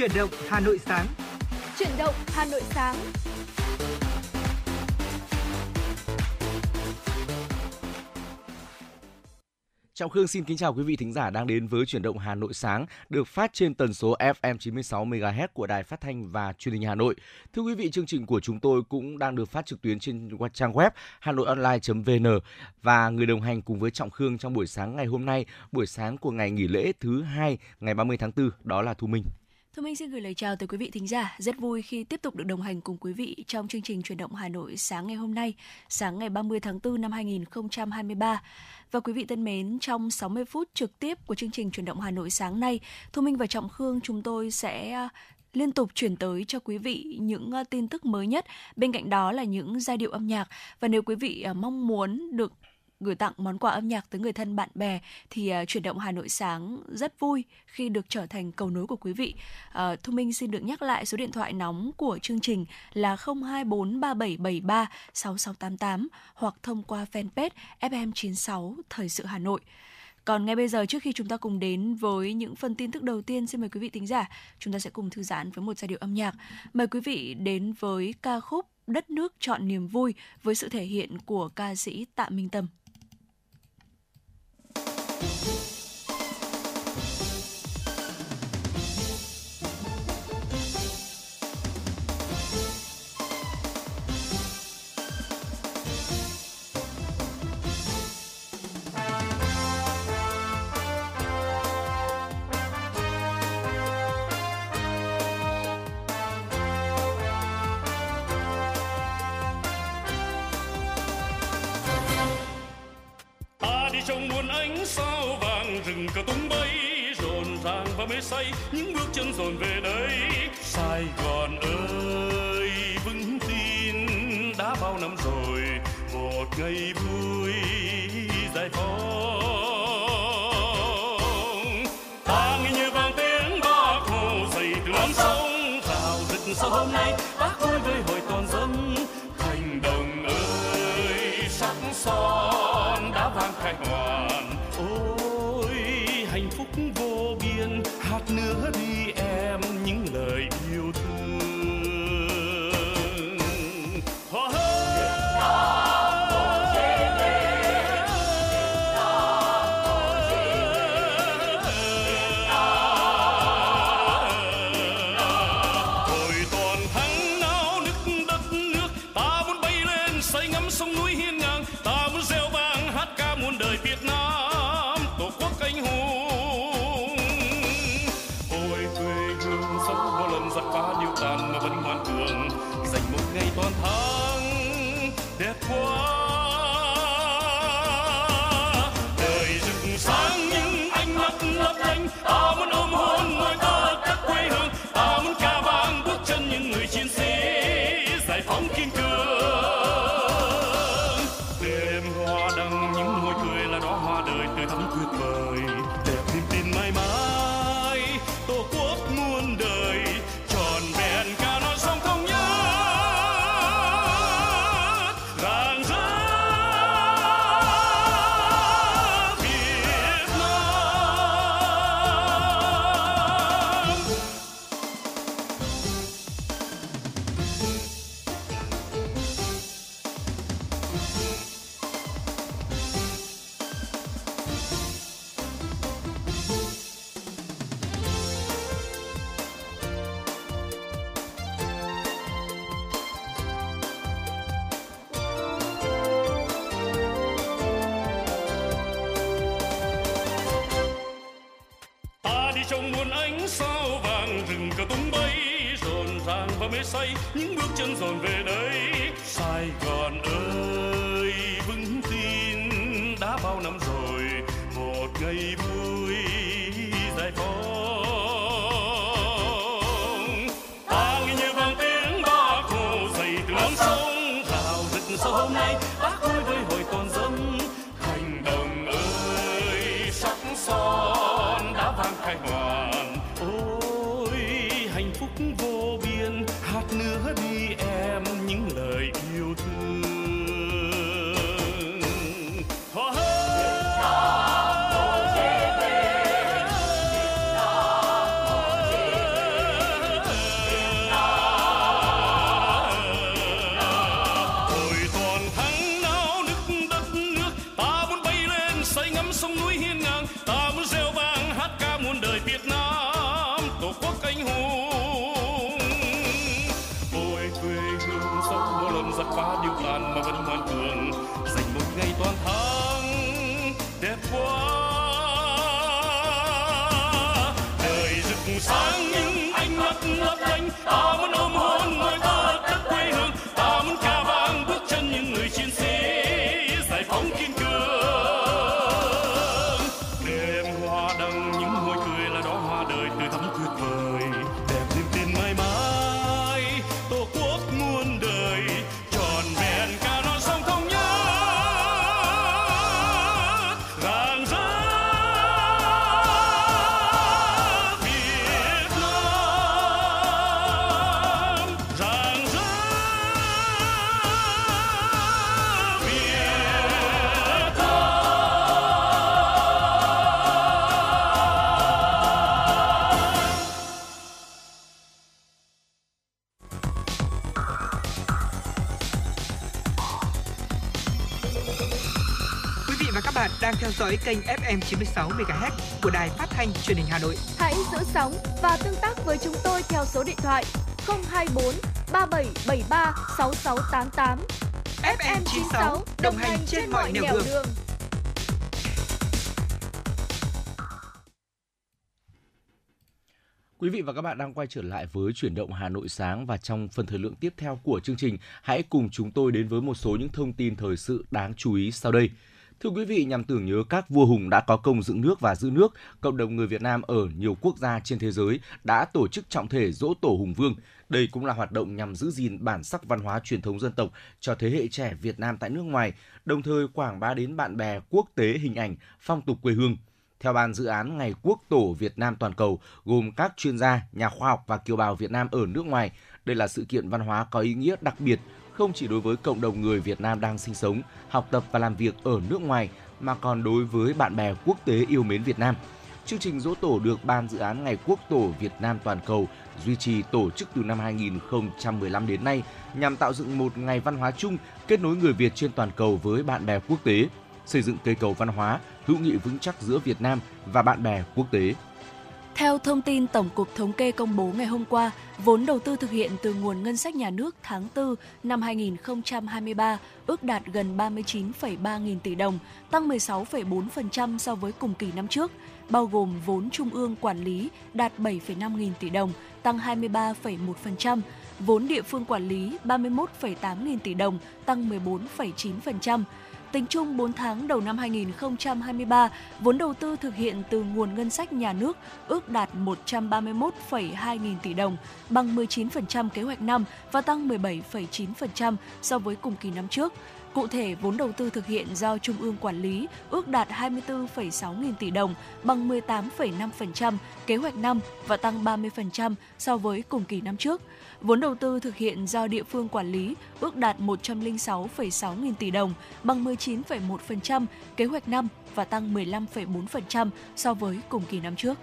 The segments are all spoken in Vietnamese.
Chuyển động Hà Nội sáng. Chuyển động Hà Nội sáng. Trọng Khương xin kính chào quý vị thính giả đang đến với chuyển động Hà Nội sáng được phát trên tần số FM 96 MHz của Đài Phát thanh và Truyền hình Hà Nội. Thưa quý vị, chương trình của chúng tôi cũng đang được phát trực tuyến trên trang web hanoionline.vn và người đồng hành cùng với Trọng Khương trong buổi sáng ngày hôm nay, buổi sáng của ngày nghỉ lễ thứ hai ngày 30 tháng 4 đó là Thu Minh. Thu Minh xin gửi lời chào tới quý vị thính giả. Rất vui khi tiếp tục được đồng hành cùng quý vị trong chương trình truyền động Hà Nội sáng ngày hôm nay, sáng ngày 30 tháng 4 năm 2023. Và quý vị thân mến, trong 60 phút trực tiếp của chương trình truyền động Hà Nội sáng nay, Thu Minh và Trọng Khương chúng tôi sẽ à, liên tục chuyển tới cho quý vị những à, tin tức mới nhất. Bên cạnh đó là những giai điệu âm nhạc và nếu quý vị à, mong muốn được gửi tặng món quà âm nhạc tới người thân bạn bè thì uh, chuyển động Hà Nội sáng rất vui khi được trở thành cầu nối của quý vị. Uh, Thu Minh xin được nhắc lại số điện thoại nóng của chương trình là 02437736688 hoặc thông qua fanpage FM96 Thời sự Hà Nội. Còn ngay bây giờ trước khi chúng ta cùng đến với những phần tin tức đầu tiên xin mời quý vị thính giả, chúng ta sẽ cùng thư giãn với một giai điệu âm nhạc. Mời quý vị đến với ca khúc Đất nước chọn niềm vui với sự thể hiện của ca sĩ Tạ Minh Tâm. Say, những bước chân dồn về đây. Sài gòn ơi, vững tin, đã bao năm rồi, một ngày vui giải phóng. Ta nghe như vang tiếng bác hồ dậy từ non sông rào rực sau hôm nay, bác vui với hội toàn dân. Thành đồng ơi, sắc son đã vang khai hoàn biên say những bước chân dồn về đây dõi kênh FM 96 MHz của đài phát thanh truyền hình Hà Nội. Hãy giữ sóng và tương tác với chúng tôi theo số điện thoại 024 3773 6688. FM 96 đồng hành trên mọi nẻo đường. Quý vị và các bạn đang quay trở lại với chuyển động Hà Nội sáng và trong phần thời lượng tiếp theo của chương trình, hãy cùng chúng tôi đến với một số những thông tin thời sự đáng chú ý sau đây. Thưa quý vị, nhằm tưởng nhớ các vua hùng đã có công dựng nước và giữ nước, cộng đồng người Việt Nam ở nhiều quốc gia trên thế giới đã tổ chức trọng thể dỗ tổ hùng vương. Đây cũng là hoạt động nhằm giữ gìn bản sắc văn hóa truyền thống dân tộc cho thế hệ trẻ Việt Nam tại nước ngoài, đồng thời quảng bá đến bạn bè quốc tế hình ảnh, phong tục quê hương. Theo ban dự án Ngày Quốc tổ Việt Nam toàn cầu, gồm các chuyên gia, nhà khoa học và kiều bào Việt Nam ở nước ngoài, đây là sự kiện văn hóa có ý nghĩa đặc biệt không chỉ đối với cộng đồng người Việt Nam đang sinh sống, học tập và làm việc ở nước ngoài mà còn đối với bạn bè quốc tế yêu mến Việt Nam. Chương trình dỗ tổ được Ban dự án Ngày Quốc tổ Việt Nam toàn cầu duy trì tổ chức từ năm 2015 đến nay nhằm tạo dựng một ngày văn hóa chung kết nối người Việt trên toàn cầu với bạn bè quốc tế, xây dựng cây cầu văn hóa hữu nghị vững chắc giữa Việt Nam và bạn bè quốc tế. Theo thông tin Tổng cục Thống kê công bố ngày hôm qua, vốn đầu tư thực hiện từ nguồn ngân sách nhà nước tháng 4 năm 2023 ước đạt gần 39,3 nghìn tỷ đồng, tăng 16,4% so với cùng kỳ năm trước, bao gồm vốn trung ương quản lý đạt 7,5 nghìn tỷ đồng, tăng 23,1%, vốn địa phương quản lý 31,8 nghìn tỷ đồng, tăng 14,9%. Tính chung 4 tháng đầu năm 2023, vốn đầu tư thực hiện từ nguồn ngân sách nhà nước ước đạt 131,2 nghìn tỷ đồng, bằng 19% kế hoạch năm và tăng 17,9% so với cùng kỳ năm trước. Cụ thể, vốn đầu tư thực hiện do Trung ương quản lý ước đạt 24,6 nghìn tỷ đồng, bằng 18,5% kế hoạch năm và tăng 30% so với cùng kỳ năm trước. Vốn đầu tư thực hiện do địa phương quản lý ước đạt 106,6 nghìn tỷ đồng, bằng 19,1% kế hoạch năm và tăng 15,4% so với cùng kỳ năm trước.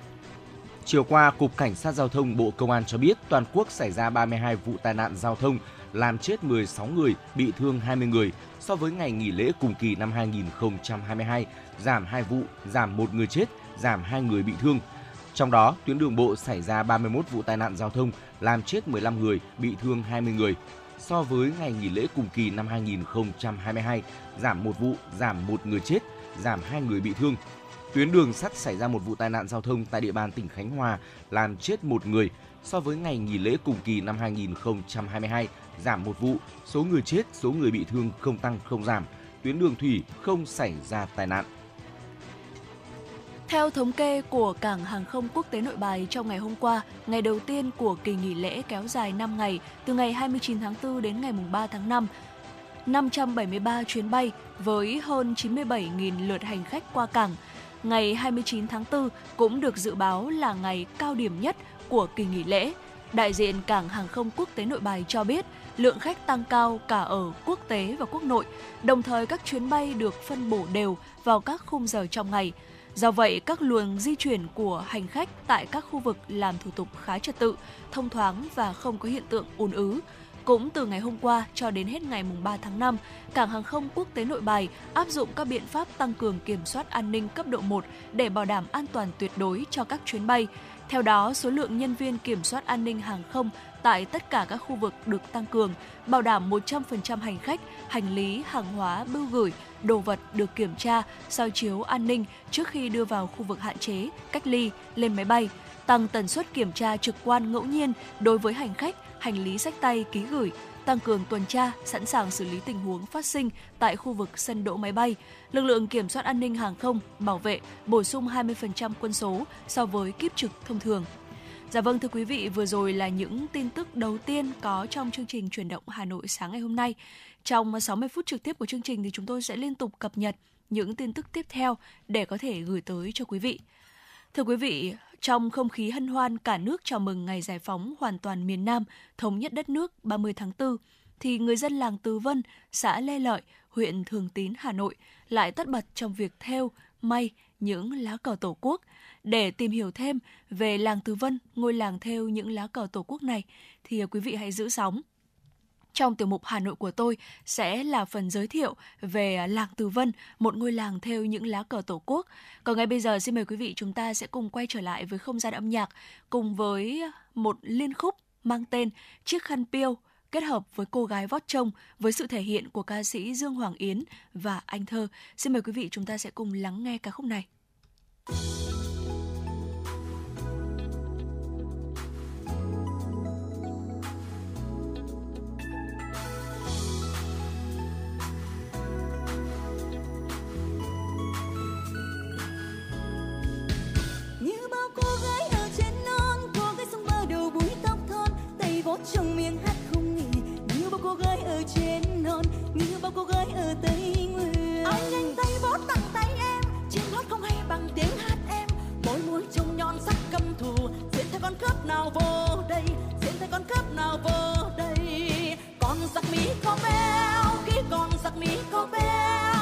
Chiều qua, Cục Cảnh sát Giao thông Bộ Công an cho biết toàn quốc xảy ra 32 vụ tai nạn giao thông, làm chết 16 người, bị thương 20 người so với ngày nghỉ lễ cùng kỳ năm 2022, giảm 2 vụ, giảm 1 người chết, giảm 2 người bị thương. Trong đó, tuyến đường bộ xảy ra 31 vụ tai nạn giao thông, làm chết 15 người, bị thương 20 người. So với ngày nghỉ lễ cùng kỳ năm 2022, giảm 1 vụ, giảm 1 người chết, giảm 2 người bị thương. Tuyến đường sắt xảy ra một vụ tai nạn giao thông tại địa bàn tỉnh Khánh Hòa, làm chết một người. So với ngày nghỉ lễ cùng kỳ năm 2022, giảm một vụ, số người chết, số người bị thương không tăng không giảm. Tuyến đường thủy không xảy ra tai nạn. Theo thống kê của Cảng Hàng không Quốc tế Nội Bài trong ngày hôm qua, ngày đầu tiên của kỳ nghỉ lễ kéo dài 5 ngày, từ ngày 29 tháng 4 đến ngày 3 tháng 5, 573 chuyến bay với hơn 97.000 lượt hành khách qua cảng. Ngày 29 tháng 4 cũng được dự báo là ngày cao điểm nhất của kỳ nghỉ lễ. Đại diện Cảng Hàng không Quốc tế Nội Bài cho biết lượng khách tăng cao cả ở quốc tế và quốc nội, đồng thời các chuyến bay được phân bổ đều vào các khung giờ trong ngày. Do vậy, các luồng di chuyển của hành khách tại các khu vực làm thủ tục khá trật tự, thông thoáng và không có hiện tượng ùn ứ. Cũng từ ngày hôm qua cho đến hết ngày 3 tháng 5, Cảng hàng không quốc tế Nội Bài áp dụng các biện pháp tăng cường kiểm soát an ninh cấp độ 1 để bảo đảm an toàn tuyệt đối cho các chuyến bay. Theo đó, số lượng nhân viên kiểm soát an ninh hàng không tại tất cả các khu vực được tăng cường, bảo đảm 100% hành khách, hành lý, hàng hóa, bưu gửi, đồ vật được kiểm tra, soi chiếu an ninh trước khi đưa vào khu vực hạn chế, cách ly, lên máy bay, tăng tần suất kiểm tra trực quan ngẫu nhiên đối với hành khách, hành lý sách tay ký gửi, tăng cường tuần tra, sẵn sàng xử lý tình huống phát sinh tại khu vực sân đỗ máy bay. Lực lượng kiểm soát an ninh hàng không, bảo vệ bổ sung 20% quân số so với kiếp trực thông thường. Dạ vâng thưa quý vị, vừa rồi là những tin tức đầu tiên có trong chương trình chuyển động Hà Nội sáng ngày hôm nay. Trong 60 phút trực tiếp của chương trình thì chúng tôi sẽ liên tục cập nhật những tin tức tiếp theo để có thể gửi tới cho quý vị. Thưa quý vị, trong không khí hân hoan cả nước chào mừng ngày giải phóng hoàn toàn miền Nam, thống nhất đất nước 30 tháng 4, thì người dân làng Từ Vân, xã Lê Lợi, huyện Thường Tín, Hà Nội lại tất bật trong việc thêu, may những lá cờ Tổ quốc. Để tìm hiểu thêm về làng Từ Vân, ngôi làng thêu những lá cờ Tổ quốc này, thì quý vị hãy giữ sóng trong tiểu mục Hà Nội của tôi sẽ là phần giới thiệu về làng Từ Vân, một ngôi làng theo những lá cờ tổ quốc. Còn ngay bây giờ xin mời quý vị chúng ta sẽ cùng quay trở lại với không gian âm nhạc cùng với một liên khúc mang tên Chiếc khăn piêu kết hợp với cô gái vót trông với sự thể hiện của ca sĩ Dương Hoàng Yến và anh thơ. Xin mời quý vị chúng ta sẽ cùng lắng nghe ca khúc này. Trong miệng hát không nghỉ. Như bao cô gái ở trên non, như bao cô gái ở tây nguyên. Anh nhanh tay vỗ tặng tay em, chim hót không hay bằng tiếng hát em. Môi môi trông nhọn sắc căm thù, diễn theo con cướp nào vô đây, diễn theo con cướp nào vô đây. Con giặc mỹ có béo, khi con giặc mỹ có béo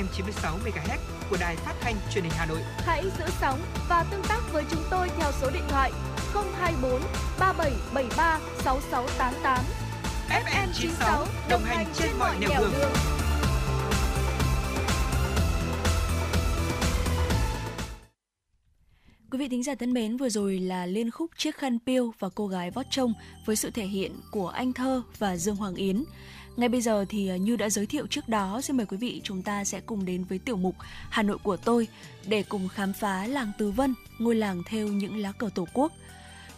FM 96 MHz của đài phát thanh truyền hình Hà Nội. Hãy giữ sóng và tương tác với chúng tôi theo số điện thoại 024 3773 6688. FM 96 đồng hành trên mọi nẻo đường. đường. Quý vị thính giả thân mến, vừa rồi là liên khúc Chiếc khăn piêu và cô gái vót trông với sự thể hiện của anh Thơ và Dương Hoàng Yến. Ngay bây giờ thì à, như đã giới thiệu trước đó, xin mời quý vị chúng ta sẽ cùng đến với tiểu mục Hà Nội của tôi để cùng khám phá làng Từ Vân, ngôi làng theo những lá cờ tổ quốc.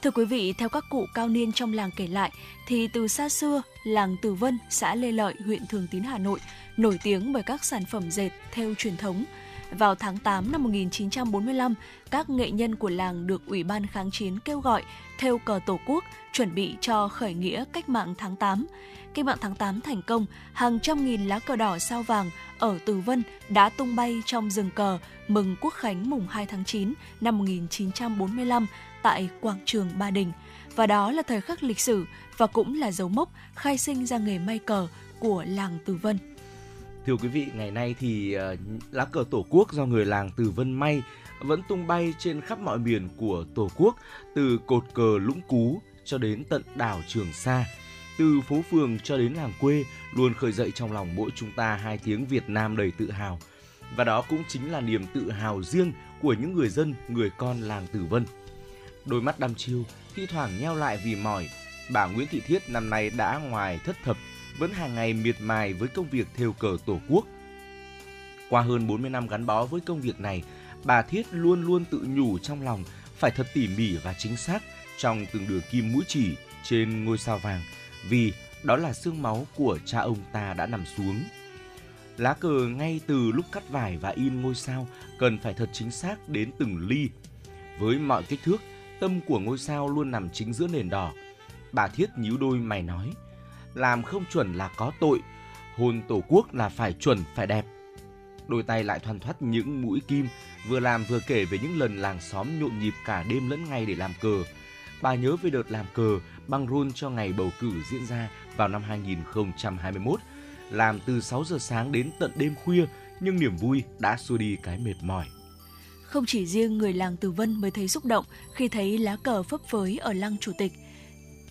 Thưa quý vị, theo các cụ cao niên trong làng kể lại, thì từ xa xưa, làng Từ Vân, xã Lê Lợi, huyện Thường Tín, Hà Nội, nổi tiếng bởi các sản phẩm dệt theo truyền thống. Vào tháng 8 năm 1945, các nghệ nhân của làng được Ủy ban kháng chiến kêu gọi theo cờ Tổ quốc, chuẩn bị cho khởi nghĩa cách mạng tháng 8. Cách mạng tháng 8 thành công, hàng trăm nghìn lá cờ đỏ sao vàng ở Từ Vân đã tung bay trong rừng cờ mừng Quốc khánh mùng 2 tháng 9 năm 1945 tại quảng trường Ba Đình. Và đó là thời khắc lịch sử và cũng là dấu mốc khai sinh ra nghề may cờ của làng Từ Vân. Thưa quý vị, ngày nay thì uh, lá cờ Tổ quốc do người làng Từ Vân may vẫn tung bay trên khắp mọi miền của Tổ quốc, từ cột cờ Lũng Cú cho đến tận đảo Trường Sa từ phố phường cho đến làng quê luôn khởi dậy trong lòng mỗi chúng ta hai tiếng Việt Nam đầy tự hào. Và đó cũng chính là niềm tự hào riêng của những người dân, người con làng Tử Vân. Đôi mắt đăm chiêu, thi thoảng nheo lại vì mỏi, bà Nguyễn Thị Thiết năm nay đã ngoài thất thập, vẫn hàng ngày miệt mài với công việc theo cờ Tổ quốc. Qua hơn 40 năm gắn bó với công việc này, bà Thiết luôn luôn tự nhủ trong lòng phải thật tỉ mỉ và chính xác trong từng đường kim mũi chỉ trên ngôi sao vàng – vì đó là xương máu của cha ông ta đã nằm xuống. Lá cờ ngay từ lúc cắt vải và in ngôi sao cần phải thật chính xác đến từng ly. Với mọi kích thước, tâm của ngôi sao luôn nằm chính giữa nền đỏ. Bà Thiết nhíu đôi mày nói, làm không chuẩn là có tội, hồn tổ quốc là phải chuẩn, phải đẹp. Đôi tay lại thoăn thoắt những mũi kim, vừa làm vừa kể về những lần làng xóm nhộn nhịp cả đêm lẫn ngày để làm cờ. Bà nhớ về đợt làm cờ, băng rôn cho ngày bầu cử diễn ra vào năm 2021, làm từ 6 giờ sáng đến tận đêm khuya, nhưng niềm vui đã xua đi cái mệt mỏi. Không chỉ riêng người làng Từ Vân mới thấy xúc động khi thấy lá cờ phấp phới ở lăng chủ tịch,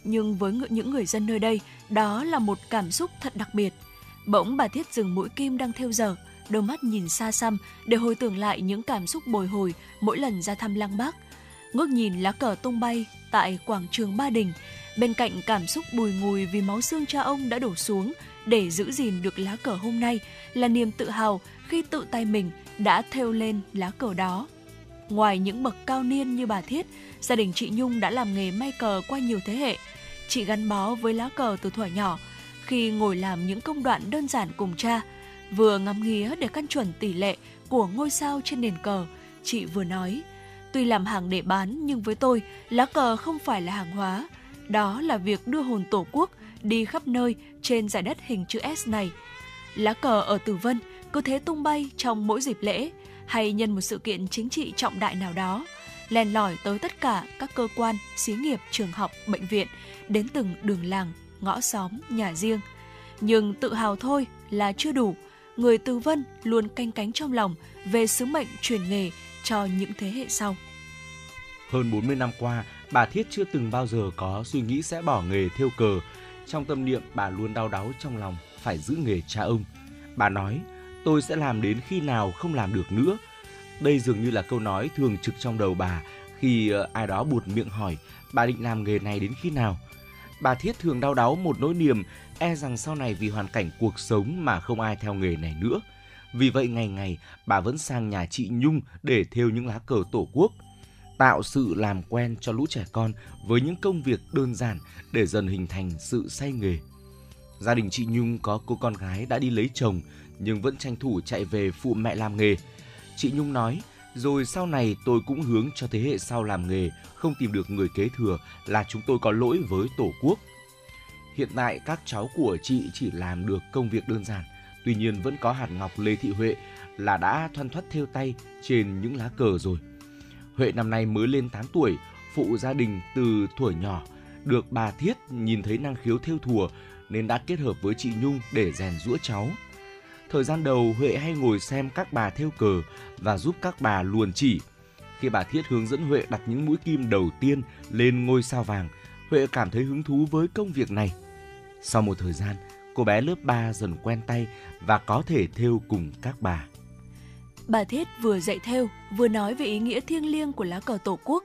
nhưng với những người dân nơi đây, đó là một cảm xúc thật đặc biệt. Bỗng bà Thiết dừng mũi kim đang theo giờ, đôi mắt nhìn xa xăm để hồi tưởng lại những cảm xúc bồi hồi mỗi lần ra thăm lăng bác. Ngước nhìn lá cờ tung bay tại quảng trường Ba Đình, Bên cạnh cảm xúc bùi ngùi vì máu xương cha ông đã đổ xuống để giữ gìn được lá cờ hôm nay là niềm tự hào khi tự tay mình đã thêu lên lá cờ đó. Ngoài những bậc cao niên như bà Thiết, gia đình chị Nhung đã làm nghề may cờ qua nhiều thế hệ. Chị gắn bó với lá cờ từ thuở nhỏ, khi ngồi làm những công đoạn đơn giản cùng cha, vừa ngắm nghía để căn chuẩn tỷ lệ của ngôi sao trên nền cờ, chị vừa nói, tuy làm hàng để bán nhưng với tôi, lá cờ không phải là hàng hóa, đó là việc đưa hồn tổ quốc đi khắp nơi trên giải đất hình chữ S này. Lá cờ ở Tử Vân cứ thế tung bay trong mỗi dịp lễ hay nhân một sự kiện chính trị trọng đại nào đó, len lỏi tới tất cả các cơ quan, xí nghiệp, trường học, bệnh viện, đến từng đường làng, ngõ xóm, nhà riêng. Nhưng tự hào thôi là chưa đủ, người Từ Vân luôn canh cánh trong lòng về sứ mệnh truyền nghề cho những thế hệ sau. Hơn 40 năm qua, bà Thiết chưa từng bao giờ có suy nghĩ sẽ bỏ nghề theo cờ. Trong tâm niệm, bà luôn đau đáu trong lòng phải giữ nghề cha ông. Bà nói, tôi sẽ làm đến khi nào không làm được nữa. Đây dường như là câu nói thường trực trong đầu bà khi ờ, ai đó buột miệng hỏi bà định làm nghề này đến khi nào. Bà Thiết thường đau đáu một nỗi niềm e rằng sau này vì hoàn cảnh cuộc sống mà không ai theo nghề này nữa. Vì vậy ngày ngày bà vẫn sang nhà chị Nhung để thêu những lá cờ tổ quốc – tạo sự làm quen cho lũ trẻ con với những công việc đơn giản để dần hình thành sự say nghề. Gia đình chị Nhung có cô con gái đã đi lấy chồng nhưng vẫn tranh thủ chạy về phụ mẹ làm nghề. Chị Nhung nói, rồi sau này tôi cũng hướng cho thế hệ sau làm nghề, không tìm được người kế thừa là chúng tôi có lỗi với Tổ quốc. Hiện tại các cháu của chị chỉ làm được công việc đơn giản, tuy nhiên vẫn có hạt ngọc Lê Thị Huệ là đã thoăn thoắt theo tay trên những lá cờ rồi. Huệ năm nay mới lên 8 tuổi, phụ gia đình từ tuổi nhỏ, được bà Thiết nhìn thấy năng khiếu theo thùa nên đã kết hợp với chị Nhung để rèn rũa cháu. Thời gian đầu Huệ hay ngồi xem các bà thêu cờ và giúp các bà luồn chỉ. Khi bà Thiết hướng dẫn Huệ đặt những mũi kim đầu tiên lên ngôi sao vàng, Huệ cảm thấy hứng thú với công việc này. Sau một thời gian, cô bé lớp 3 dần quen tay và có thể thêu cùng các bà. Bà Thiết vừa dạy thêu, vừa nói về ý nghĩa thiêng liêng của lá cờ Tổ quốc.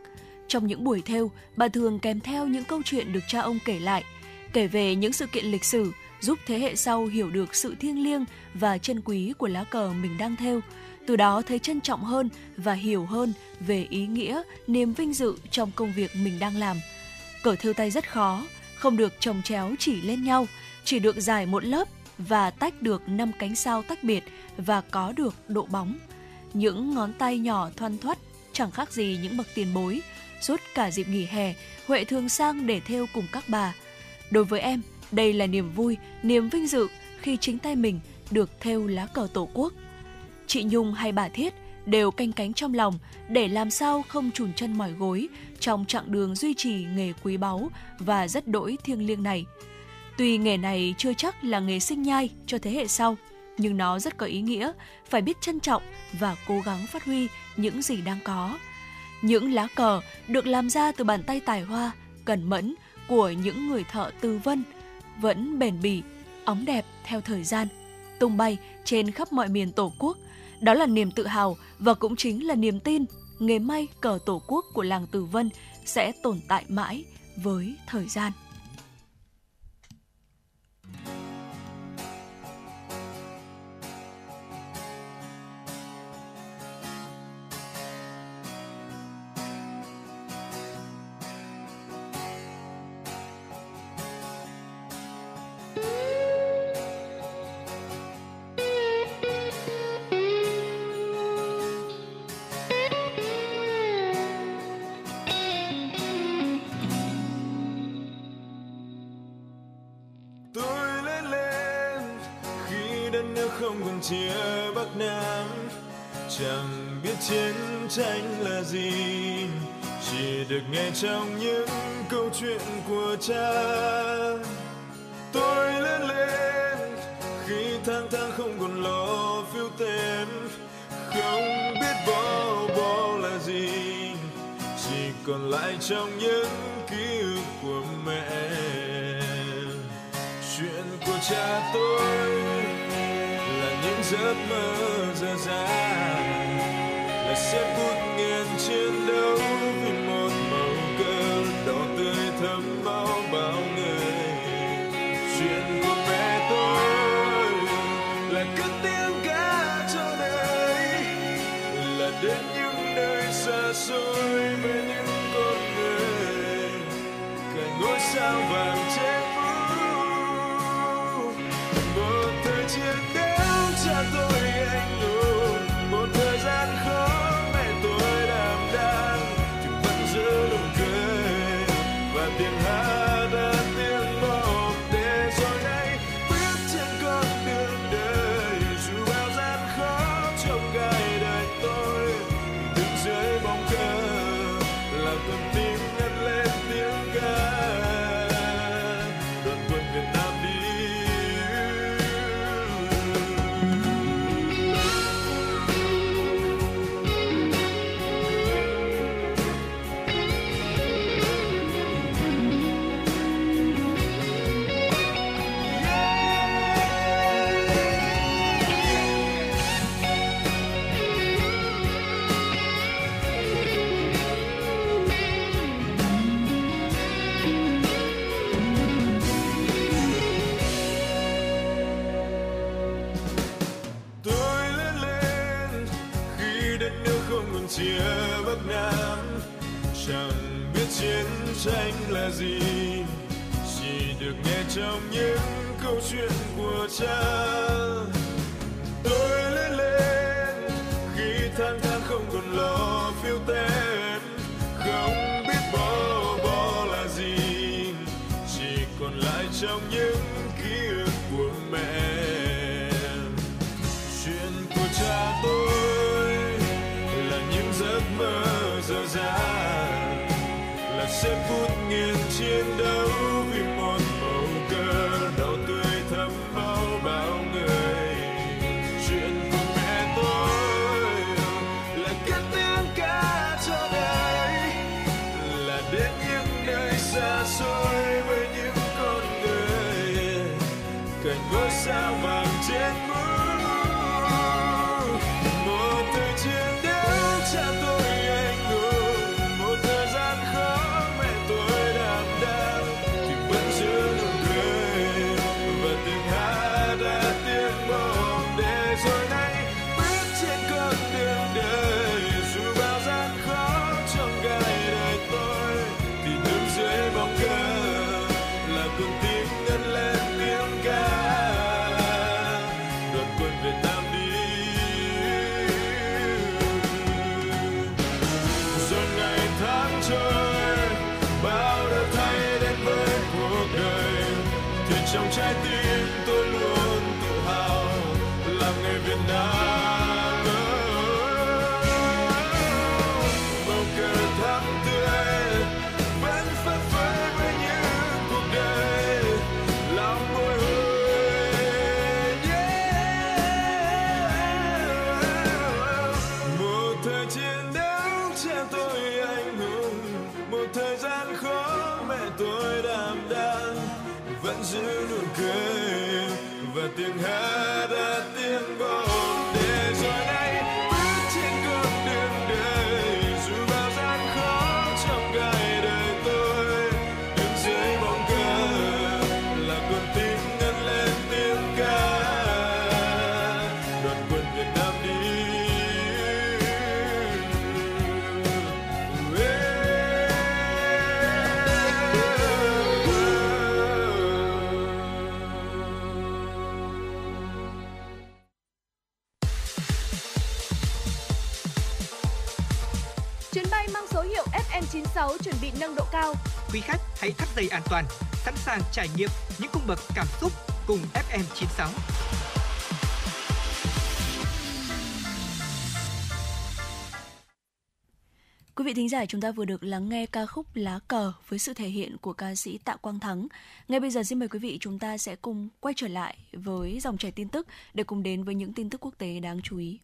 Trong những buổi thêu, bà thường kèm theo những câu chuyện được cha ông kể lại, kể về những sự kiện lịch sử, giúp thế hệ sau hiểu được sự thiêng liêng và chân quý của lá cờ mình đang thêu, từ đó thấy trân trọng hơn và hiểu hơn về ý nghĩa, niềm vinh dự trong công việc mình đang làm. Cờ thêu tay rất khó, không được chồng chéo chỉ lên nhau, chỉ được giải một lớp và tách được năm cánh sao tách biệt và có được độ bóng. Những ngón tay nhỏ thoăn thoắt, chẳng khác gì những bậc tiền bối. Suốt cả dịp nghỉ hè, Huệ thường sang để theo cùng các bà. Đối với em, đây là niềm vui, niềm vinh dự khi chính tay mình được theo lá cờ tổ quốc. Chị Nhung hay bà Thiết đều canh cánh trong lòng để làm sao không trùn chân mỏi gối trong chặng đường duy trì nghề quý báu và rất đỗi thiêng liêng này. Tuy nghề này chưa chắc là nghề sinh nhai cho thế hệ sau, nhưng nó rất có ý nghĩa, phải biết trân trọng và cố gắng phát huy những gì đang có. Những lá cờ được làm ra từ bàn tay tài hoa, cẩn mẫn của những người thợ tư vân, vẫn bền bỉ, óng đẹp theo thời gian, tung bay trên khắp mọi miền Tổ quốc. Đó là niềm tự hào và cũng chính là niềm tin nghề may cờ Tổ quốc của làng Từ Vân sẽ tồn tại mãi với thời gian. Tranh là gì? Chỉ được nghe trong những câu chuyện của cha. Tôi lớn lên, khi tháng tháng không còn lo phiếu tem không biết bó bó là gì. Chỉ còn lại trong những ký ức của mẹ. Chuyện của cha tôi là những giấc mơ dở dang sẽ phút nghiền chiến đấu vì một màu cờ đỏ tươi thấm máu bao người. Chuyện của mẹ tôi là cất tiếng ca cho đời, là đến những nơi xa xôi với những con người. Cả ngôi sao vàng trên tranh là gì? Chỉ được nghe trong những câu chuyện của cha. Tôi lớn lên, khi tháng tháng không còn lo phiêu tên không biết bó bó là gì. Chỉ còn lại trong những ký ức của mẹ. Chuyện của cha tôi là những giấc mơ dở dang sẽ phút nghiền chiến đấu FM96 chuẩn bị nâng độ cao. Quý khách hãy thắt dây an toàn, sẵn sàng trải nghiệm những cung bậc cảm xúc cùng FM96. Quý vị thính giả chúng ta vừa được lắng nghe ca khúc Lá cờ với sự thể hiện của ca sĩ Tạ Quang Thắng. Ngay bây giờ xin mời quý vị chúng ta sẽ cùng quay trở lại với dòng chảy tin tức để cùng đến với những tin tức quốc tế đáng chú ý.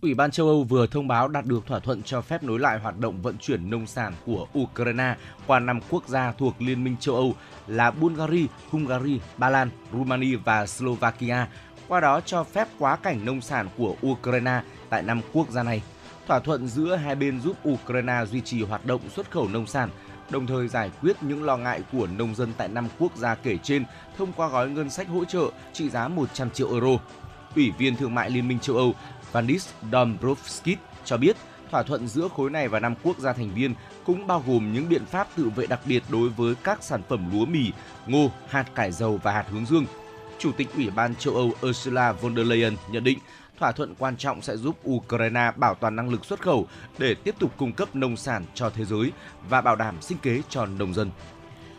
Ủy ban châu Âu vừa thông báo đạt được thỏa thuận cho phép nối lại hoạt động vận chuyển nông sản của Ukraine qua năm quốc gia thuộc Liên minh châu Âu là Bulgaria, Hungary, Ba Lan, Romania và Slovakia, qua đó cho phép quá cảnh nông sản của Ukraine tại năm quốc gia này. Thỏa thuận giữa hai bên giúp Ukraine duy trì hoạt động xuất khẩu nông sản, đồng thời giải quyết những lo ngại của nông dân tại năm quốc gia kể trên thông qua gói ngân sách hỗ trợ trị giá 100 triệu euro. Ủy viên Thương mại Liên minh châu Âu Vandis Dombrovskis cho biết thỏa thuận giữa khối này và năm quốc gia thành viên cũng bao gồm những biện pháp tự vệ đặc biệt đối với các sản phẩm lúa mì, ngô, hạt cải dầu và hạt hướng dương. Chủ tịch Ủy ban châu Âu Ursula von der Leyen nhận định thỏa thuận quan trọng sẽ giúp Ukraine bảo toàn năng lực xuất khẩu để tiếp tục cung cấp nông sản cho thế giới và bảo đảm sinh kế cho nông dân.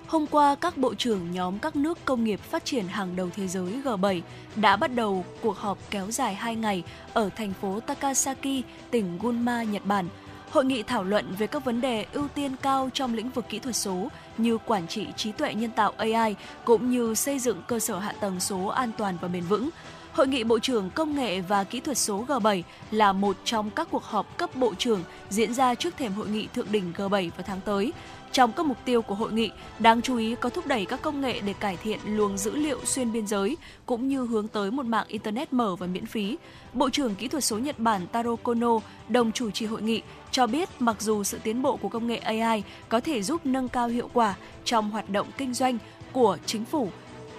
Hôm qua, các bộ trưởng nhóm các nước công nghiệp phát triển hàng đầu thế giới G7 đã bắt đầu cuộc họp kéo dài 2 ngày ở thành phố Takasaki, tỉnh Gunma, Nhật Bản. Hội nghị thảo luận về các vấn đề ưu tiên cao trong lĩnh vực kỹ thuật số như quản trị trí tuệ nhân tạo AI cũng như xây dựng cơ sở hạ tầng số an toàn và bền vững. Hội nghị Bộ trưởng Công nghệ và Kỹ thuật số G7 là một trong các cuộc họp cấp bộ trưởng diễn ra trước thềm hội nghị thượng đỉnh G7 vào tháng tới. Trong các mục tiêu của hội nghị, đáng chú ý có thúc đẩy các công nghệ để cải thiện luồng dữ liệu xuyên biên giới, cũng như hướng tới một mạng Internet mở và miễn phí. Bộ trưởng Kỹ thuật số Nhật Bản Taro Kono, đồng chủ trì hội nghị, cho biết mặc dù sự tiến bộ của công nghệ AI có thể giúp nâng cao hiệu quả trong hoạt động kinh doanh của chính phủ,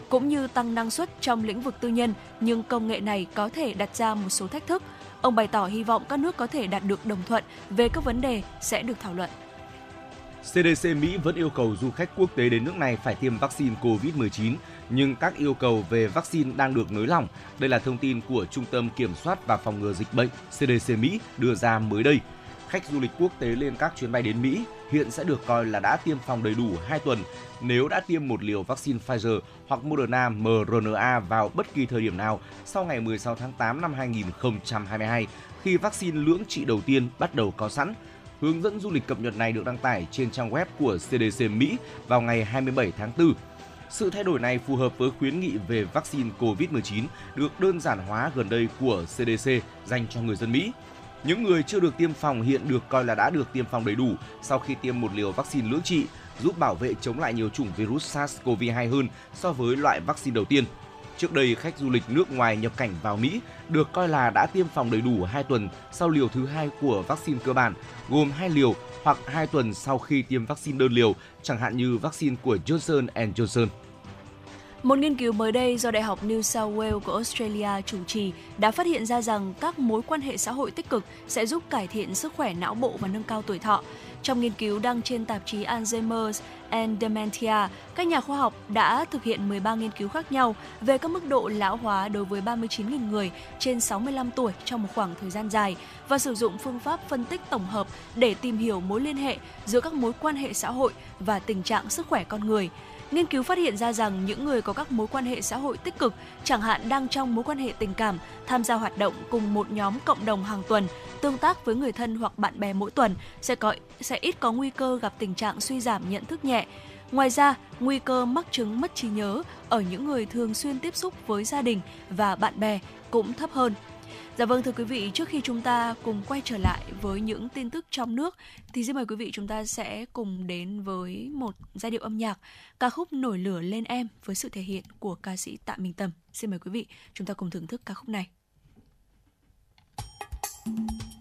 cũng như tăng năng suất trong lĩnh vực tư nhân, nhưng công nghệ này có thể đặt ra một số thách thức. Ông bày tỏ hy vọng các nước có thể đạt được đồng thuận về các vấn đề sẽ được thảo luận. CDC Mỹ vẫn yêu cầu du khách quốc tế đến nước này phải tiêm vaccine COVID-19, nhưng các yêu cầu về vaccine đang được nới lỏng. Đây là thông tin của Trung tâm Kiểm soát và Phòng ngừa Dịch bệnh CDC Mỹ đưa ra mới đây. Khách du lịch quốc tế lên các chuyến bay đến Mỹ hiện sẽ được coi là đã tiêm phòng đầy đủ 2 tuần nếu đã tiêm một liều vaccine Pfizer hoặc Moderna mRNA vào bất kỳ thời điểm nào sau ngày 16 tháng 8 năm 2022 khi vaccine lưỡng trị đầu tiên bắt đầu có sẵn. Hướng dẫn du lịch cập nhật này được đăng tải trên trang web của CDC Mỹ vào ngày 27 tháng 4. Sự thay đổi này phù hợp với khuyến nghị về vaccine COVID-19 được đơn giản hóa gần đây của CDC dành cho người dân Mỹ. Những người chưa được tiêm phòng hiện được coi là đã được tiêm phòng đầy đủ sau khi tiêm một liều vaccine lưỡng trị, giúp bảo vệ chống lại nhiều chủng virus SARS-CoV-2 hơn so với loại vaccine đầu tiên. Trước đây, khách du lịch nước ngoài nhập cảnh vào Mỹ được coi là đã tiêm phòng đầy đủ 2 tuần sau liều thứ hai của vaccine cơ bản, gồm 2 liều hoặc 2 tuần sau khi tiêm vaccine đơn liều, chẳng hạn như vaccine của Johnson Johnson. Một nghiên cứu mới đây do Đại học New South Wales của Australia chủ trì đã phát hiện ra rằng các mối quan hệ xã hội tích cực sẽ giúp cải thiện sức khỏe não bộ và nâng cao tuổi thọ. Trong nghiên cứu đăng trên tạp chí Alzheimer's and Dementia, các nhà khoa học đã thực hiện 13 nghiên cứu khác nhau về các mức độ lão hóa đối với 39.000 người trên 65 tuổi trong một khoảng thời gian dài và sử dụng phương pháp phân tích tổng hợp để tìm hiểu mối liên hệ giữa các mối quan hệ xã hội và tình trạng sức khỏe con người. Nghiên cứu phát hiện ra rằng những người có các mối quan hệ xã hội tích cực, chẳng hạn đang trong mối quan hệ tình cảm, tham gia hoạt động cùng một nhóm cộng đồng hàng tuần, tương tác với người thân hoặc bạn bè mỗi tuần sẽ có sẽ ít có nguy cơ gặp tình trạng suy giảm nhận thức nhẹ. Ngoài ra, nguy cơ mắc chứng mất trí nhớ ở những người thường xuyên tiếp xúc với gia đình và bạn bè cũng thấp hơn. Dạ vâng thưa quý vị, trước khi chúng ta cùng quay trở lại với những tin tức trong nước thì xin mời quý vị chúng ta sẽ cùng đến với một giai điệu âm nhạc ca khúc Nổi lửa lên em với sự thể hiện của ca sĩ Tạ Minh Tâm. Xin mời quý vị chúng ta cùng thưởng thức ca khúc này. trắng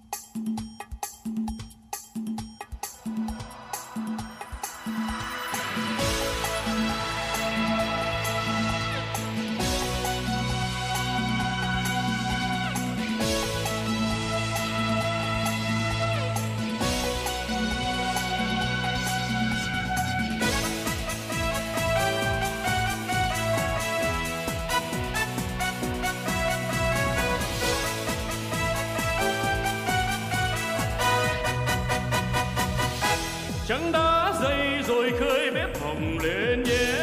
ơi khơi bếp hồng lên nhé.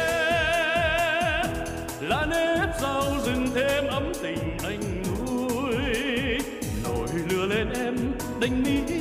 Lá nếp rau rừng thêm ấm tình anh nuôi. Nổi lửa lên em đánh mỹ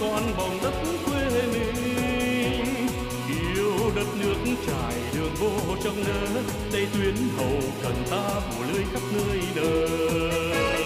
con tranh bồng đất quê mình. Yêu đất nước trải đường vô trong nỡ đây tuyến hậu cần ta phủ lưới khắp nơi đời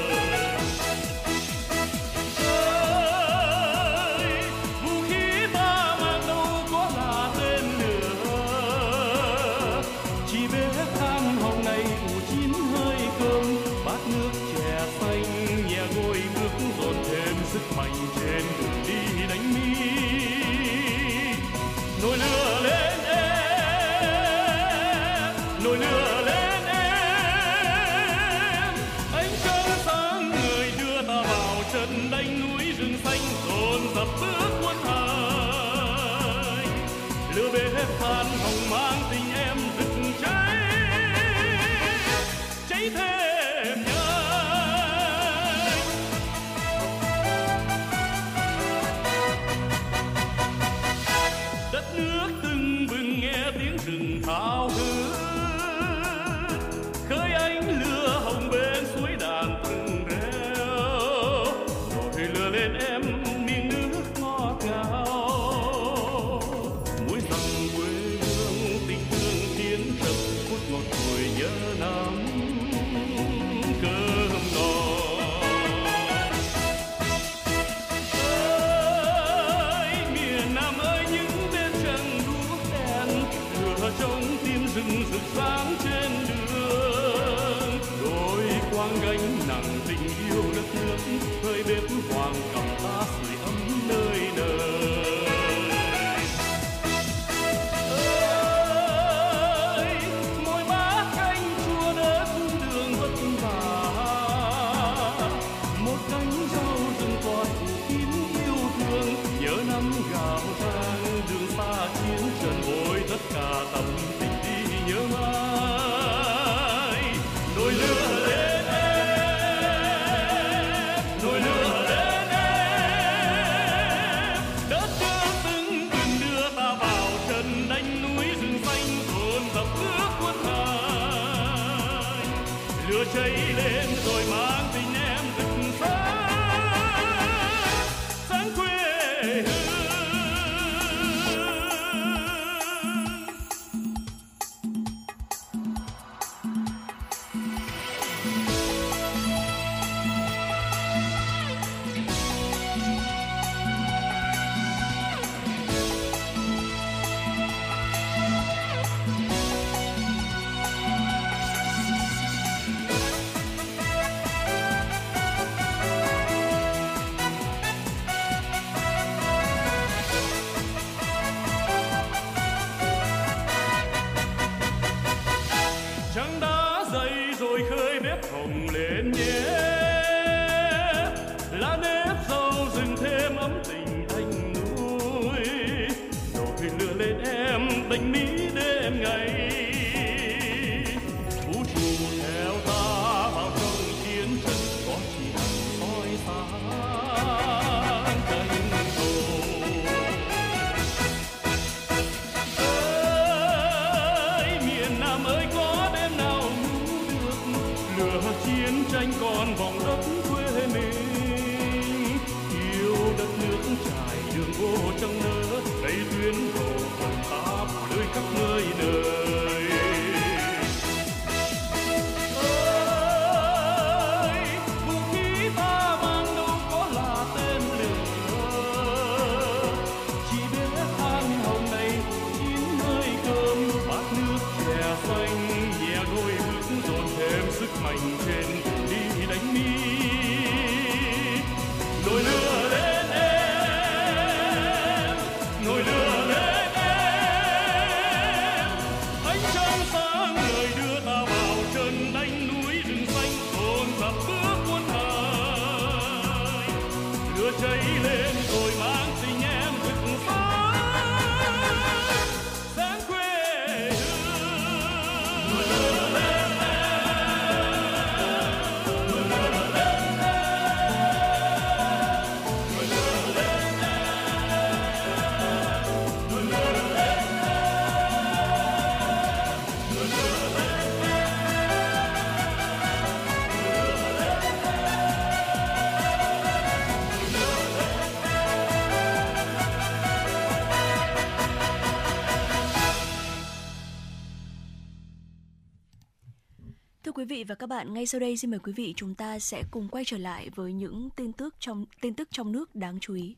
quý vị và các bạn, ngay sau đây xin mời quý vị chúng ta sẽ cùng quay trở lại với những tin tức trong tin tức trong nước đáng chú ý.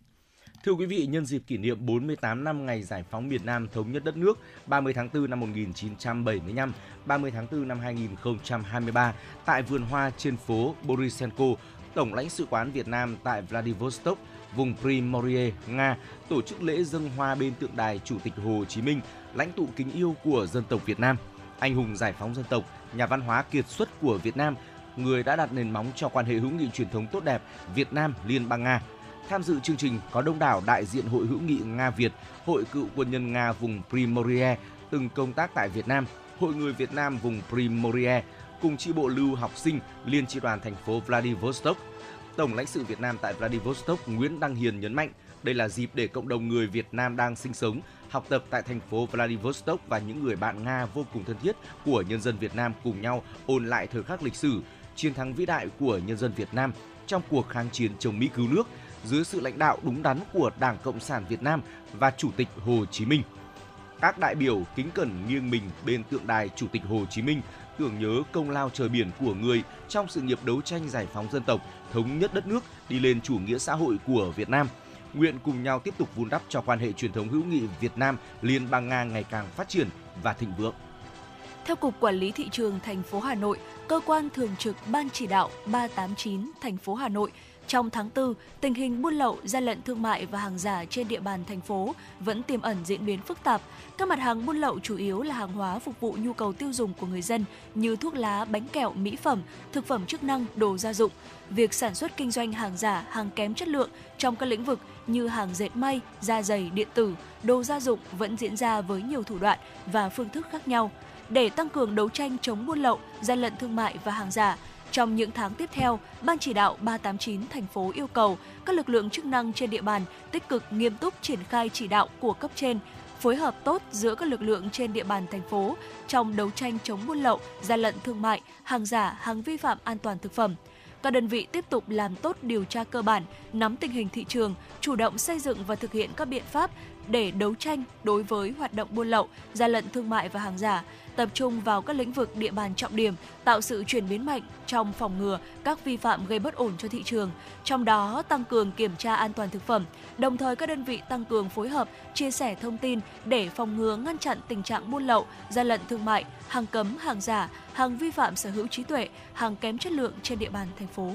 Thưa quý vị, nhân dịp kỷ niệm 48 năm ngày giải phóng miền Nam thống nhất đất nước 30 tháng 4 năm 1975, 30 tháng 4 năm 2023 tại vườn hoa trên phố Borisenko, Tổng lãnh sự quán Việt Nam tại Vladivostok, vùng Primorie, Nga tổ chức lễ dâng hoa bên tượng đài Chủ tịch Hồ Chí Minh, lãnh tụ kính yêu của dân tộc Việt Nam, anh hùng giải phóng dân tộc, nhà văn hóa kiệt xuất của Việt Nam, người đã đặt nền móng cho quan hệ hữu nghị truyền thống tốt đẹp Việt Nam Liên bang Nga. Tham dự chương trình có đông đảo đại diện Hội hữu nghị Nga Việt, Hội cựu quân nhân Nga vùng Primorie từng công tác tại Việt Nam, Hội người Việt Nam vùng Primorie cùng chi bộ lưu học sinh Liên chi đoàn thành phố Vladivostok. Tổng lãnh sự Việt Nam tại Vladivostok Nguyễn Đăng Hiền nhấn mạnh đây là dịp để cộng đồng người Việt Nam đang sinh sống, học tập tại thành phố Vladivostok và những người bạn Nga vô cùng thân thiết của nhân dân Việt Nam cùng nhau ôn lại thời khắc lịch sử, chiến thắng vĩ đại của nhân dân Việt Nam trong cuộc kháng chiến chống Mỹ cứu nước dưới sự lãnh đạo đúng đắn của Đảng Cộng sản Việt Nam và Chủ tịch Hồ Chí Minh. Các đại biểu kính cẩn nghiêng mình bên tượng đài Chủ tịch Hồ Chí Minh tưởng nhớ công lao trời biển của người trong sự nghiệp đấu tranh giải phóng dân tộc, thống nhất đất nước, đi lên chủ nghĩa xã hội của Việt Nam. Nguyện cùng nhau tiếp tục vun đắp cho quan hệ truyền thống hữu nghị Việt Nam Liên bang Nga ngày càng phát triển và thịnh vượng. Theo Cục Quản lý Thị trường thành phố Hà Nội, cơ quan thường trực Ban chỉ đạo 389 thành phố Hà Nội trong tháng 4, tình hình buôn lậu, gian lận thương mại và hàng giả trên địa bàn thành phố vẫn tiềm ẩn diễn biến phức tạp. Các mặt hàng buôn lậu chủ yếu là hàng hóa phục vụ nhu cầu tiêu dùng của người dân như thuốc lá, bánh kẹo, mỹ phẩm, thực phẩm chức năng, đồ gia dụng. Việc sản xuất kinh doanh hàng giả, hàng kém chất lượng trong các lĩnh vực như hàng dệt may, da giày, điện tử, đồ gia dụng vẫn diễn ra với nhiều thủ đoạn và phương thức khác nhau. Để tăng cường đấu tranh chống buôn lậu, gian lận thương mại và hàng giả, trong những tháng tiếp theo, Ban chỉ đạo 389 thành phố yêu cầu các lực lượng chức năng trên địa bàn tích cực nghiêm túc triển khai chỉ đạo của cấp trên, phối hợp tốt giữa các lực lượng trên địa bàn thành phố trong đấu tranh chống buôn lậu, gian lận thương mại, hàng giả, hàng vi phạm an toàn thực phẩm. Các đơn vị tiếp tục làm tốt điều tra cơ bản, nắm tình hình thị trường, chủ động xây dựng và thực hiện các biện pháp để đấu tranh đối với hoạt động buôn lậu, gian lận thương mại và hàng giả, tập trung vào các lĩnh vực địa bàn trọng điểm, tạo sự chuyển biến mạnh trong phòng ngừa các vi phạm gây bất ổn cho thị trường, trong đó tăng cường kiểm tra an toàn thực phẩm, đồng thời các đơn vị tăng cường phối hợp, chia sẻ thông tin để phòng ngừa ngăn chặn tình trạng buôn lậu, gian lận thương mại, hàng cấm, hàng giả, hàng vi phạm sở hữu trí tuệ, hàng kém chất lượng trên địa bàn thành phố.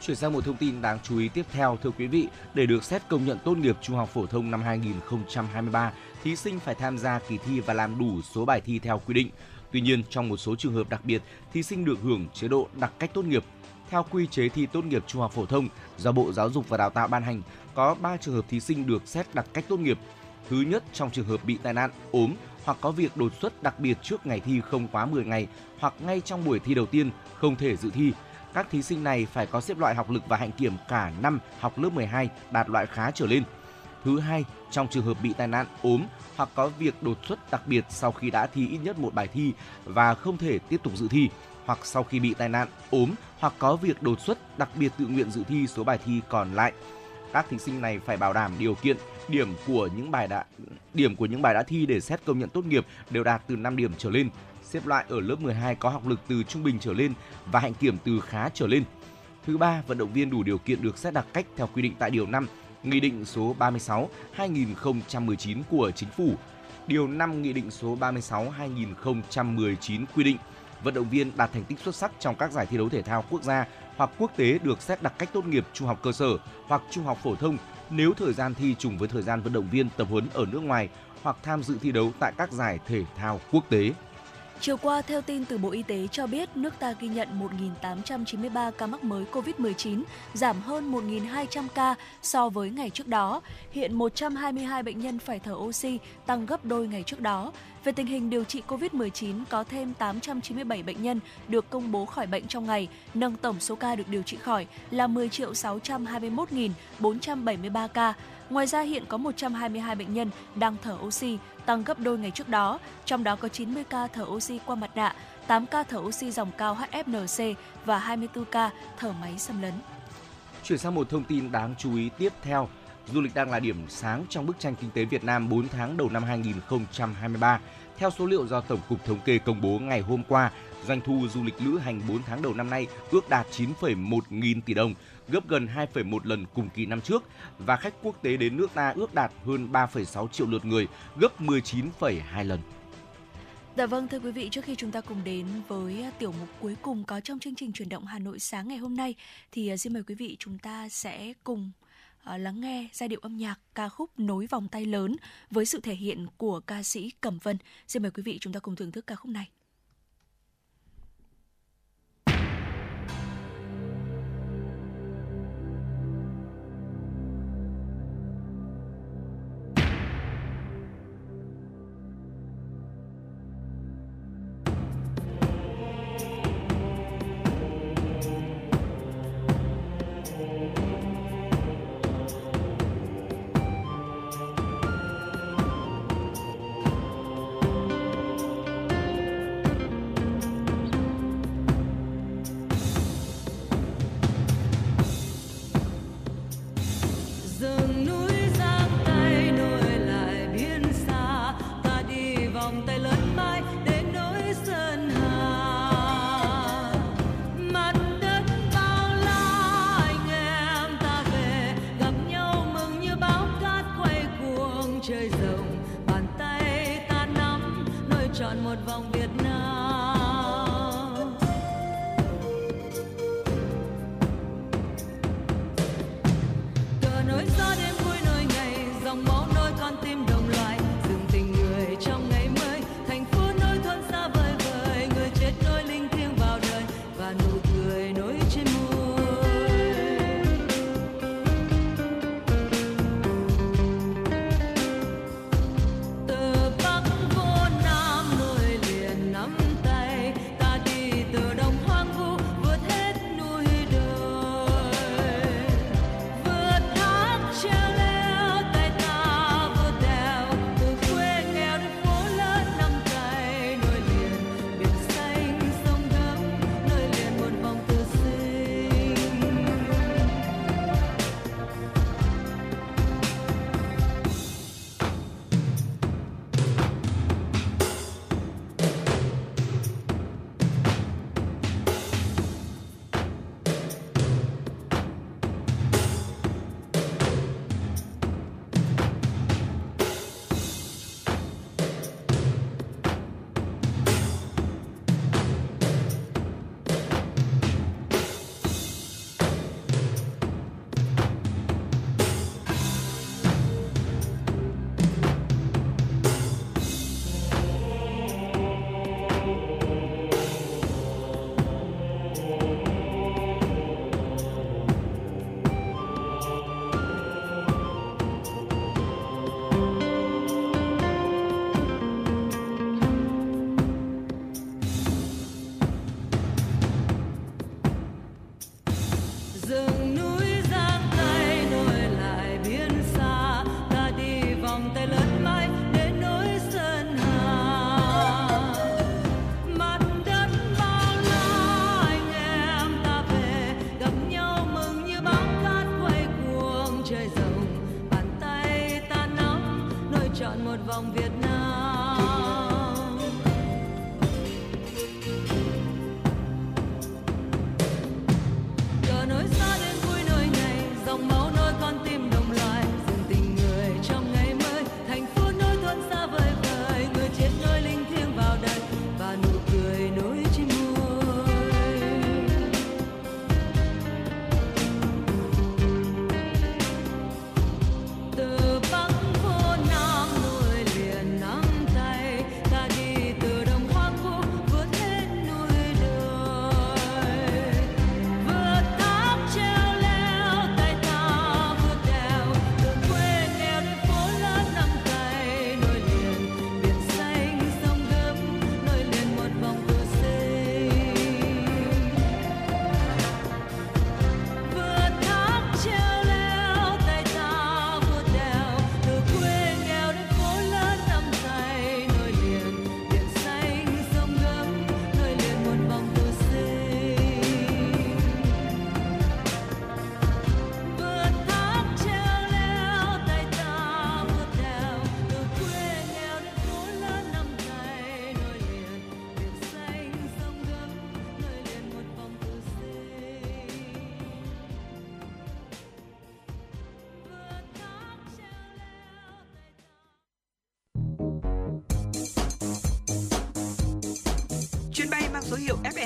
Chuyển sang một thông tin đáng chú ý tiếp theo thưa quý vị, để được xét công nhận tốt nghiệp trung học phổ thông năm 2023, thí sinh phải tham gia kỳ thi và làm đủ số bài thi theo quy định. Tuy nhiên, trong một số trường hợp đặc biệt, thí sinh được hưởng chế độ đặc cách tốt nghiệp. Theo quy chế thi tốt nghiệp trung học phổ thông do Bộ Giáo dục và Đào tạo ban hành, có 3 trường hợp thí sinh được xét đặc cách tốt nghiệp. Thứ nhất, trong trường hợp bị tai nạn, ốm hoặc có việc đột xuất đặc biệt trước ngày thi không quá 10 ngày hoặc ngay trong buổi thi đầu tiên không thể dự thi. Các thí sinh này phải có xếp loại học lực và hạnh kiểm cả năm học lớp 12 đạt loại khá trở lên. Thứ hai, trong trường hợp bị tai nạn, ốm hoặc có việc đột xuất đặc biệt sau khi đã thi ít nhất một bài thi và không thể tiếp tục dự thi, hoặc sau khi bị tai nạn, ốm hoặc có việc đột xuất đặc biệt tự nguyện dự thi số bài thi còn lại. Các thí sinh này phải bảo đảm điều kiện điểm của những bài đã điểm của những bài đã thi để xét công nhận tốt nghiệp đều đạt từ 5 điểm trở lên, xếp loại ở lớp 12 có học lực từ trung bình trở lên và hạnh kiểm từ khá trở lên. Thứ ba, vận động viên đủ điều kiện được xét đặc cách theo quy định tại điều 5 Nghị định số 36/2019 của Chính phủ. Điều 5 Nghị định số 36/2019 quy định vận động viên đạt thành tích xuất sắc trong các giải thi đấu thể thao quốc gia hoặc quốc tế được xét đặc cách tốt nghiệp trung học cơ sở hoặc trung học phổ thông nếu thời gian thi trùng với thời gian vận động viên tập huấn ở nước ngoài hoặc tham dự thi đấu tại các giải thể thao quốc tế. Chiều qua, theo tin từ Bộ Y tế cho biết, nước ta ghi nhận 1.893 ca mắc mới COVID-19, giảm hơn 1.200 ca so với ngày trước đó. Hiện 122 bệnh nhân phải thở oxy, tăng gấp đôi ngày trước đó. Về tình hình điều trị COVID-19, có thêm 897 bệnh nhân được công bố khỏi bệnh trong ngày, nâng tổng số ca được điều trị khỏi là 10 621.473 ca. Ngoài ra hiện có 122 bệnh nhân đang thở oxy, tăng gấp đôi ngày trước đó, trong đó có 90 ca thở oxy qua mặt nạ, 8 ca thở oxy dòng cao HFNC và 24 ca thở máy xâm lấn. Chuyển sang một thông tin đáng chú ý tiếp theo. Du lịch đang là điểm sáng trong bức tranh kinh tế Việt Nam 4 tháng đầu năm 2023. Theo số liệu do Tổng cục Thống kê công bố ngày hôm qua, doanh thu du lịch lữ hành 4 tháng đầu năm nay ước đạt 9,1 nghìn tỷ đồng, gấp gần 2,1 lần cùng kỳ năm trước và khách quốc tế đến nước ta ước đạt hơn 3,6 triệu lượt người, gấp 19,2 lần. Dạ vâng thưa quý vị, trước khi chúng ta cùng đến với tiểu mục cuối cùng có trong chương trình chuyển động Hà Nội sáng ngày hôm nay thì à, xin mời quý vị chúng ta sẽ cùng à, lắng nghe giai điệu âm nhạc ca khúc Nối vòng tay lớn với sự thể hiện của ca sĩ Cẩm Vân. Xin mời quý vị chúng ta cùng thưởng thức ca khúc này.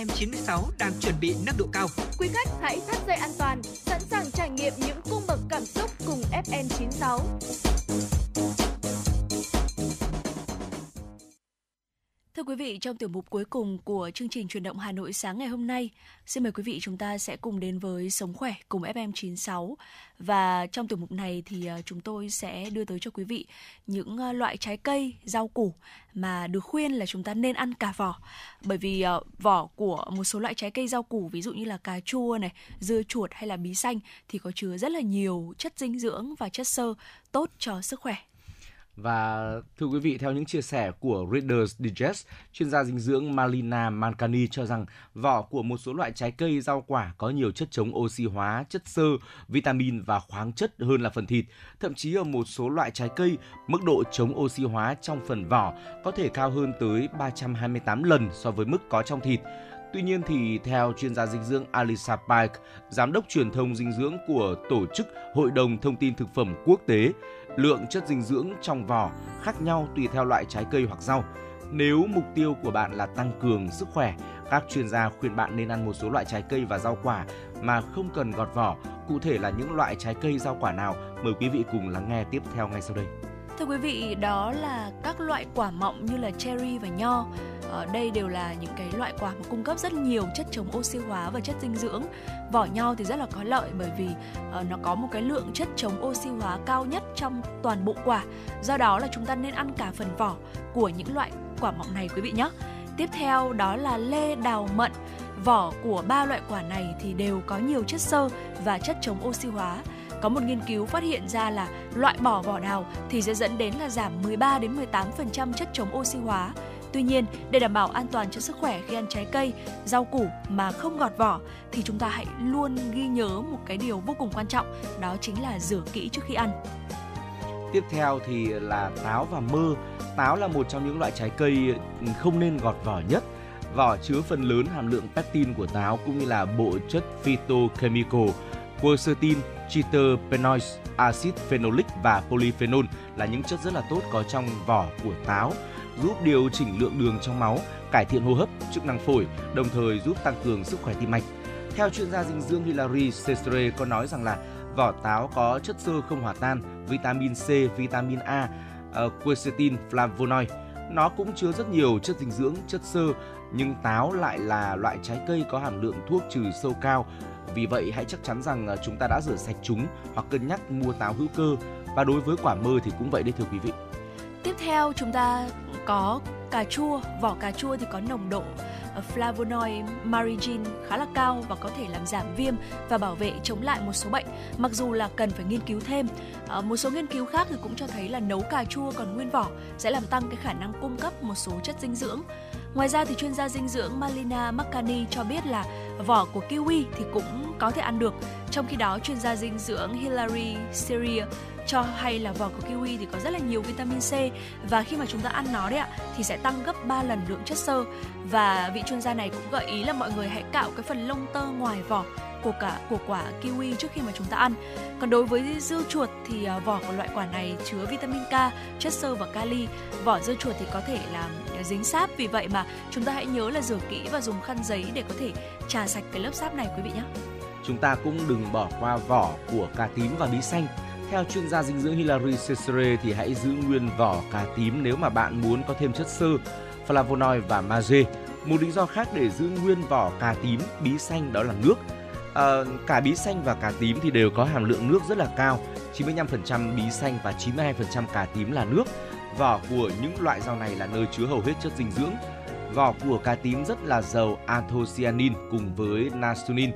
FM96 đang chuẩn bị nâng độ cao. Trong tiểu mục cuối cùng của chương trình truyền động Hà Nội sáng ngày hôm nay, xin mời quý vị chúng ta sẽ cùng đến với Sống khỏe cùng FM96. Và trong tiểu mục này thì à, chúng tôi sẽ đưa tới cho quý vị những à, loại trái cây, rau củ mà được khuyên là chúng ta nên ăn cả vỏ. Bởi vì à, vỏ của một số loại trái cây rau củ ví dụ như là cà chua này, dưa chuột hay là bí xanh thì có chứa rất là nhiều chất dinh dưỡng và chất xơ tốt cho sức khỏe. Và thưa quý vị, theo những chia sẻ của Reader's Digest, chuyên gia dinh dưỡng Malina Mancani cho rằng vỏ của một số loại trái cây, rau quả có nhiều chất chống oxy hóa, chất xơ, vitamin và khoáng chất hơn là phần thịt. Thậm chí ở một số loại trái cây, mức độ chống oxy hóa trong phần vỏ có thể cao hơn tới 328 lần so với mức có trong thịt. Tuy nhiên thì theo chuyên gia dinh dưỡng Alisa Pike, giám đốc truyền thông dinh dưỡng của tổ chức Hội đồng Thông tin Thực phẩm Quốc tế, lượng chất dinh dưỡng trong vỏ khác nhau tùy theo loại trái cây hoặc rau. Nếu mục tiêu của bạn là tăng cường sức khỏe, các chuyên gia khuyên bạn nên ăn một số loại trái cây và rau quả mà không cần gọt vỏ. Cụ thể là những loại trái cây rau quả nào? Mời quý vị cùng lắng nghe tiếp theo ngay sau đây. Thưa quý vị, đó là các loại quả mọng như là cherry và nho. Ờ, đây đều là những cái loại quả mà cung cấp rất nhiều chất chống oxy hóa và chất dinh dưỡng. Vỏ nho thì rất là có lợi bởi vì ờ, nó có một cái lượng chất chống oxy hóa cao nhất trong toàn bộ quả. Do đó là chúng ta nên ăn cả phần vỏ của những loại quả mọng này quý vị nhé. Tiếp theo đó là lê, đào, mận. Vỏ của ba loại quả này thì đều có nhiều chất xơ và chất chống oxy hóa. Có một nghiên cứu phát hiện ra là loại bỏ vỏ đào thì sẽ dẫn đến là giảm 13 đến 18% chất chống oxy hóa. Tuy nhiên, để đảm bảo an toàn cho sức khỏe khi ăn trái cây, rau củ mà không gọt vỏ thì chúng ta hãy luôn ghi nhớ một cái điều vô cùng quan trọng, đó chính là rửa kỹ trước khi ăn. Tiếp theo thì là táo và mơ. Táo là một trong những loại trái cây ừ, không nên gọt vỏ nhất. Vỏ chứa phần lớn hàm lượng pectin của táo cũng như là bộ chất phytochemical, quercetin, triterpenoids, axit phenolic và polyphenol là những chất rất là tốt có trong vỏ của táo, giúp điều chỉnh lượng đường trong máu, cải thiện hô hấp, chức năng phổi, đồng thời giúp tăng cường sức khỏe tim mạch. Theo chuyên gia dinh dưỡng Hilary Sestre có nói rằng là vỏ táo có chất xơ không hòa tan, vitamin C, vitamin A, uh, quercetin, flavonoid. Nó cũng chứa rất nhiều chất dinh dưỡng, chất xơ, nhưng táo lại là loại trái cây có hàm lượng thuốc trừ sâu cao. Vì vậy hãy chắc chắn rằng ờ, chúng ta đã rửa sạch chúng hoặc cân nhắc mua táo hữu cơ. Và đối với quả mơ thì cũng vậy đấy thưa quý vị. Tiếp theo chúng ta có cà chua, vỏ cà chua thì có nồng độ ờ, flavonoid marigin khá là cao và có thể làm giảm viêm và bảo vệ chống lại một số bệnh. Mặc dù là cần phải nghiên cứu thêm. À, một số nghiên cứu khác thì cũng cho thấy là nấu cà chua còn nguyên vỏ sẽ làm tăng cái khả năng cung cấp một số chất dinh dưỡng. Ngoài ra thì chuyên gia dinh dưỡng Malina Makani cho biết là vỏ của kiwi thì cũng có thể ăn được. Trong khi đó, chuyên gia dinh dưỡng Hilary Syria cho hay là vỏ của kiwi thì có rất là nhiều vitamin C và khi mà chúng ta ăn nó đấy ạ thì sẽ tăng gấp 3 lần lượng chất xơ và vị chuyên gia này cũng gợi ý là mọi người hãy cạo cái phần lông tơ ngoài vỏ của cả của quả kiwi trước khi mà chúng ta ăn. Còn đối với dưa chuột thì à, vỏ của loại quả này chứa vitamin K, chất xơ và kali. Vỏ dưa chuột thì có thể làm dính sáp vì vậy mà chúng ta hãy nhớ là rửa kỹ và dùng khăn giấy để có thể trà sạch cái lớp sáp này quý vị nhé. Chúng ta cũng đừng bỏ qua vỏ của cà tím và bí xanh. Theo chuyên gia dinh dưỡng Hilary Cesare thì hãy giữ nguyên vỏ cà tím nếu mà bạn muốn có thêm chất xơ, flavonoid và magie. Một lý do khác để giữ nguyên vỏ cà tím, bí xanh đó là nước. À, cả bí xanh và cà tím thì đều có hàm lượng nước rất là cao, 95% bí xanh và 92% cà tím là nước. Vỏ của những loại rau này là nơi chứa hầu hết chất dinh dưỡng. Vỏ của cà tím rất là giàu anthocyanin cùng với nasunin.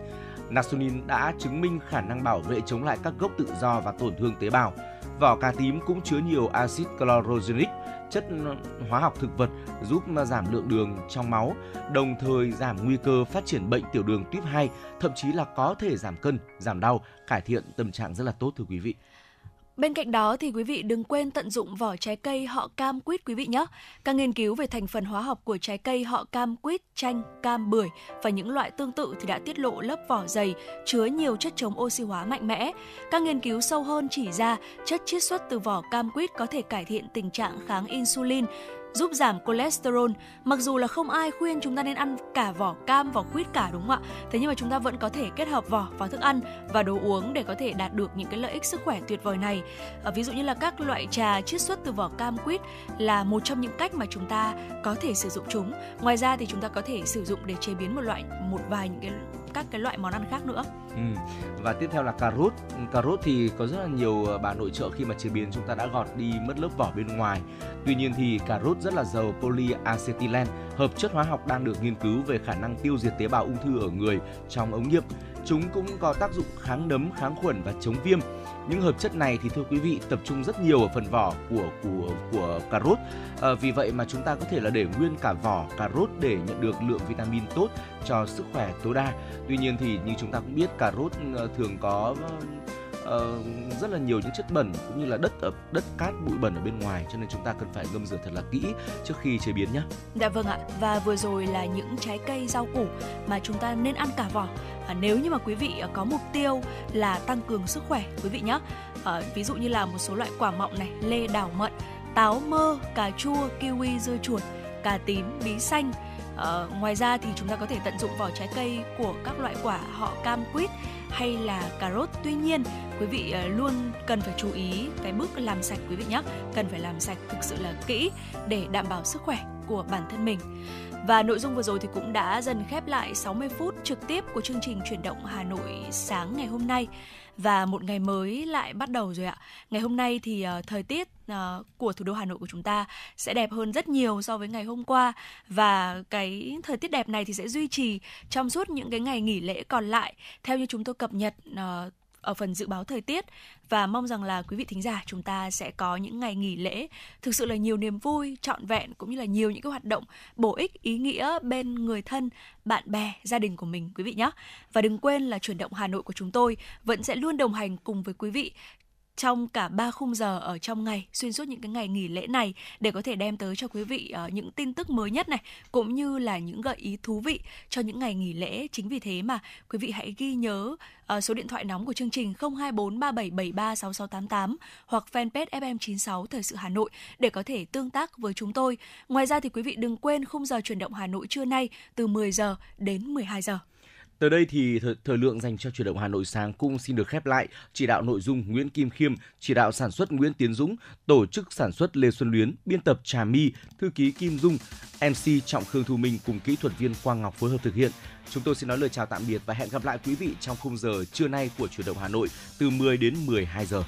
Nasunin đã chứng minh khả năng bảo vệ chống lại các gốc tự do và tổn thương tế bào. Vỏ cà tím cũng chứa nhiều axit chlorogenic, chất hóa học thực vật giúp giảm lượng đường trong máu, đồng thời giảm nguy cơ phát triển bệnh tiểu đường tuyếp 2, thậm chí là có thể giảm cân, giảm đau, cải thiện tâm trạng rất là tốt thưa quý vị. Bên cạnh đó thì quý vị đừng quên tận dụng vỏ trái cây họ cam quýt quý vị nhé. Các nghiên cứu về thành phần hóa học của trái cây họ cam quýt, chanh, cam, bưởi và những loại tương tự thì đã tiết lộ lớp vỏ dày chứa nhiều chất chống oxy hóa mạnh mẽ. Các nghiên cứu sâu hơn chỉ ra chất chiết xuất từ vỏ cam quýt có thể cải thiện tình trạng kháng insulin, giúp giảm cholesterol. Mặc dù là không ai khuyên chúng ta nên ăn cả vỏ cam, vỏ quýt cả đúng không ạ? Thế nhưng mà chúng ta vẫn có thể kết hợp vỏ vào thức ăn và đồ uống để có thể đạt được những cái lợi ích sức khỏe tuyệt vời này. À, ví dụ như là các loại trà chiết xuất từ vỏ cam quýt là một trong những cách mà chúng ta có thể sử dụng chúng. Ngoài ra thì chúng ta có thể sử dụng để chế biến một loại một vài những cái các cái loại món ăn khác nữa. Ừ. Và tiếp theo là cà rốt. Cà rốt thì có rất là nhiều ờ, bà nội trợ khi mà chế biến chúng ta đã gọt đi mất lớp vỏ bên ngoài. Tuy nhiên thì cà rốt rất là giàu polyacetylene, hợp chất hóa học đang được nghiên cứu về khả năng tiêu diệt tế bào ung thư ở người trong ống nghiệm. Chúng cũng có tác dụng kháng nấm, kháng khuẩn và chống viêm. Những hợp chất này thì thưa quý vị tập trung rất nhiều ở phần vỏ của của của cà rốt. À, vì vậy mà chúng ta có thể là để nguyên cả vỏ cà rốt để nhận được lượng vitamin tốt cho sức khỏe tối đa. Tuy nhiên thì như chúng ta cũng biết cà rốt ờ, thường có uh, rất là nhiều những chất bẩn cũng như là đất ở đất cát bụi bẩn ở bên ngoài cho nên chúng ta cần phải ngâm rửa thật là kỹ trước khi chế biến nhé. Dạ vâng ạ. Và vừa rồi là những trái cây rau củ mà chúng ta nên ăn cả vỏ. À, nếu như mà quý vị à, có mục tiêu là tăng cường sức khỏe quý vị nhé. À, ờ, ví dụ như là một số loại quả mọng này, lê đào mận, táo mơ, cà chua, kiwi, dưa chuột, cà tím, bí xanh, À, ngoài ra thì chúng ta có thể tận dụng vỏ trái cây của các loại quả họ cam quýt hay là cà rốt. Tuy nhiên, quý vị ờ, luôn cần phải chú ý cái bước làm sạch quý vị nhé. Cần phải làm sạch thực sự là kỹ để đảm bảo sức khỏe của bản thân mình. Và nội dung vừa rồi thì cũng đã dần khép lại 60 phút trực tiếp của chương trình chuyển động Hà Nội sáng ngày hôm nay và một ngày mới lại bắt đầu rồi ạ. Ngày hôm nay thì uh, thời tiết uh, của thủ đô Hà Nội của chúng ta sẽ đẹp hơn rất nhiều so với ngày hôm qua và cái thời tiết đẹp này thì sẽ duy trì trong suốt những cái ngày nghỉ lễ còn lại theo như chúng tôi cập nhật uh, ở phần dự báo thời tiết và mong rằng là quý vị thính giả chúng ta sẽ có những ngày nghỉ lễ thực sự là nhiều niềm vui, trọn vẹn cũng như là nhiều những cái hoạt động bổ ích, ý nghĩa bên người thân, bạn bè, gia đình của mình, quý vị nhé và đừng quên là chuyển động Hà Nội của chúng tôi vẫn sẽ luôn đồng hành cùng với quý vị trong cả ba khung giờ ở trong ngày xuyên suốt những cái ngày nghỉ lễ này để có thể đem tới cho quý vị uh, những tin tức mới nhất này cũng như là những gợi ý thú vị cho những ngày nghỉ lễ chính vì thế mà quý vị hãy ghi nhớ uh, số điện thoại nóng của chương trình 02437736688 hoặc fanpage FM96 Thời sự Hà Nội để có thể tương tác với chúng tôi. Ngoài ra thì quý vị đừng quên khung giờ chuyển động Hà Nội trưa nay từ 10 giờ đến 12 giờ. Tới đây thì thời, thời lượng dành cho chuyển động Hà Nội sáng cũng xin được khép lại. Chỉ đạo nội dung Nguyễn Kim Khiêm, chỉ đạo sản xuất Nguyễn Tiến Dũng, tổ chức sản xuất Lê Xuân Luyến, biên tập Trà My, thư ký Kim Dung, MC Trọng Khương Thu Minh cùng kỹ thuật viên Quang Ngọc phối hợp thực hiện. Chúng tôi xin nói lời chào tạm biệt và hẹn gặp lại quý vị trong khung giờ trưa nay của chuyển động Hà Nội từ 10 đến 12 giờ.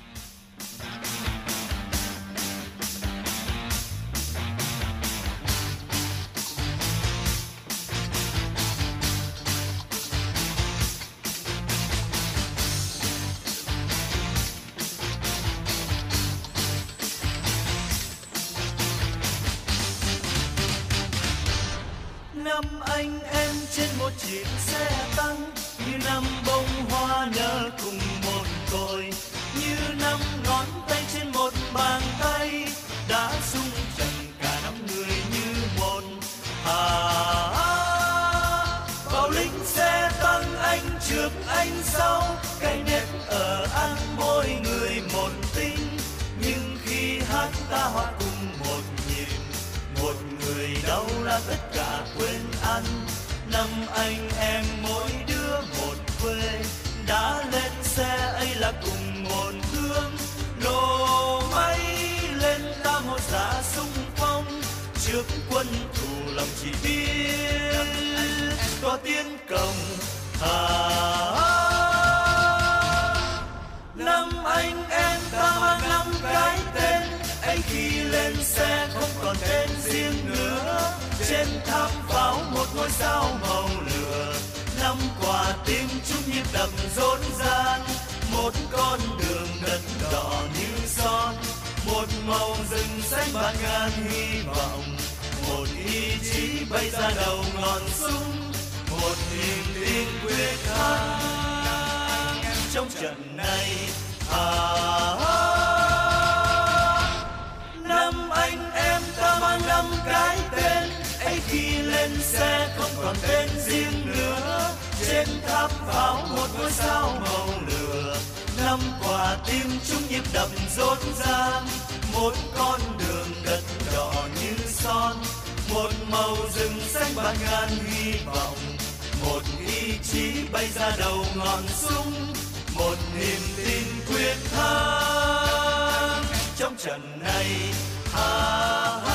Anh anh sau. Cái nét ở ăn mỗi người một tinh. Nhưng khi hát ta hòa cùng một nhịp, một người đau là tất cả quên ăn. Năm anh em mỗi đứa một quê. Đã lên xe ấy là cùng một thương nổ máy lên ta một dạ sung phong. Trước quân thù lòng chỉ biết có tiếng cồng năm anh em ta mang năm cái tên. Ấy khi lên xe không còn tên riêng nữa. Trên tháp pháo một ngôi sao màu lửa. Năm quả tim chung nhịp đập rộn ràng. Một con đường đất đỏ như son. Một màu rừng xanh bạt ngàn hy vọng. Một ý chí bay ra đầu ngọn súng một niềm tin quyết thắng trong trận này. À, à, à, năm anh em ta mang năm cái tên ấy khi lên xe không còn tên riêng nữa. Trên tháp pháo một ngôi sao màu lửa. Năm quả tim chung nhịp đập rộn ràng. Một con đường đất đỏ như son. Một màu rừng xanh bạt ngàn hy vọng một ý chí bay ra đầu ngọn súng một niềm tin quyết thắng trong trận này. À,